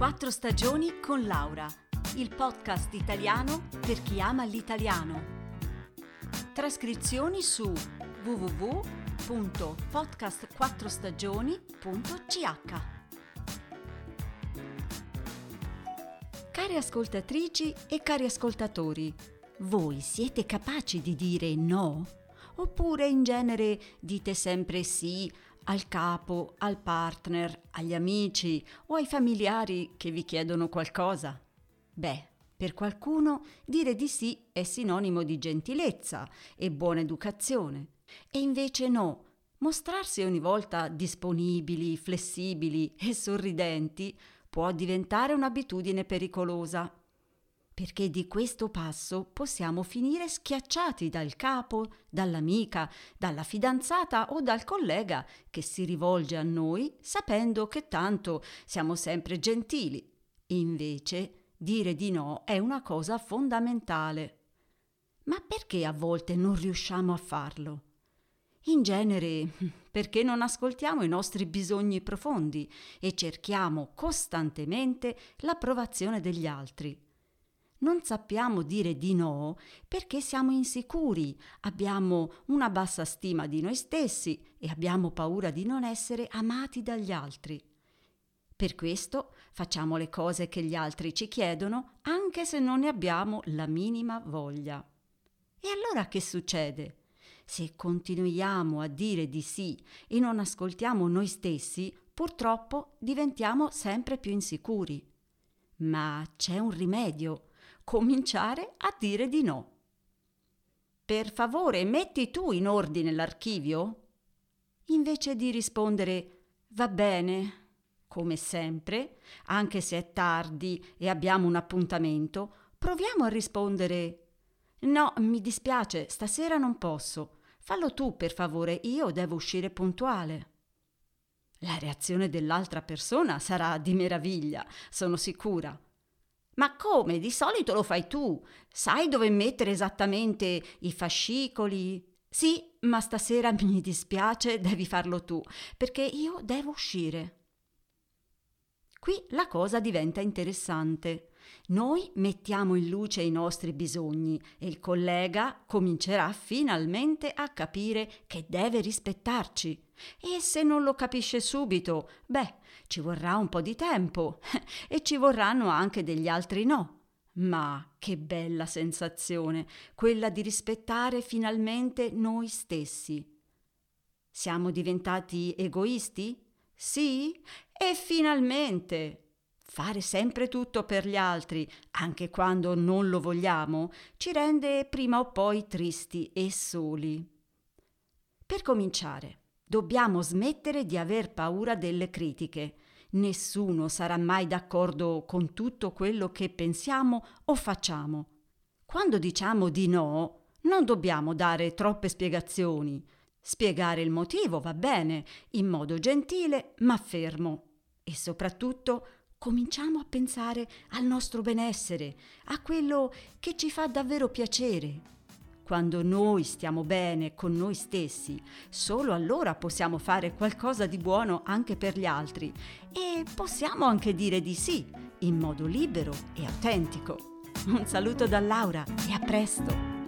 Quattro stagioni con Laura, il podcast italiano per chi ama l'italiano. Trascrizioni su www.podcastquattrostagioni.ch Cari ascoltatrici e cari ascoltatori, voi siete capaci di dire no? Oppure in genere dite sempre sì al capo, al partner, agli amici o ai familiari che vi chiedono qualcosa? Beh, per qualcuno dire di sì è sinonimo di gentilezza e buona educazione. E invece no, mostrarsi ogni volta disponibili, flessibili e sorridenti può diventare un'abitudine pericolosa perché di questo passo possiamo finire schiacciati dal capo, dall'amica, dalla fidanzata o dal collega che si rivolge a noi sapendo che tanto siamo sempre gentili. Invece dire di no è una cosa fondamentale. Ma perché a volte non riusciamo a farlo? In genere perché non ascoltiamo i nostri bisogni profondi e cerchiamo costantemente l'approvazione degli altri non sappiamo dire di no perché siamo insicuri, abbiamo una bassa stima di noi stessi e abbiamo paura di non essere amati dagli altri. Per questo facciamo le cose che gli altri ci chiedono anche se non ne abbiamo la minima voglia. E allora che succede? Se continuiamo a dire di sì e non ascoltiamo noi stessi, purtroppo diventiamo sempre più insicuri. Ma c'è un rimedio cominciare a dire di no. Per favore, metti tu in ordine l'archivio? Invece di rispondere va bene, come sempre, anche se è tardi e abbiamo un appuntamento, proviamo a rispondere No, mi dispiace, stasera non posso. Fallo tu, per favore, io devo uscire puntuale. La reazione dell'altra persona sarà di meraviglia, sono sicura. Ma come? Di solito lo fai tu. Sai dove mettere esattamente i fascicoli? Sì, ma stasera mi dispiace, devi farlo tu, perché io devo uscire. Qui la cosa diventa interessante. Noi mettiamo in luce i nostri bisogni e il collega comincerà finalmente a capire che deve rispettarci. E se non lo capisce subito, beh, ci vorrà un po' di tempo e ci vorranno anche degli altri no. Ma che bella sensazione, quella di rispettare finalmente noi stessi. Siamo diventati egoisti? Sì? E finalmente! Fare sempre tutto per gli altri, anche quando non lo vogliamo, ci rende prima o poi tristi e soli. Per cominciare, dobbiamo smettere di aver paura delle critiche. Nessuno sarà mai d'accordo con tutto quello che pensiamo o facciamo. Quando diciamo di no, non dobbiamo dare troppe spiegazioni. Spiegare il motivo va bene, in modo gentile ma fermo. E soprattutto cominciamo a pensare al nostro benessere, a quello che ci fa davvero piacere. Quando noi stiamo bene con noi stessi, solo allora possiamo fare qualcosa di buono anche per gli altri e possiamo anche dire di sì, in modo libero e autentico. Un saluto da Laura e a presto!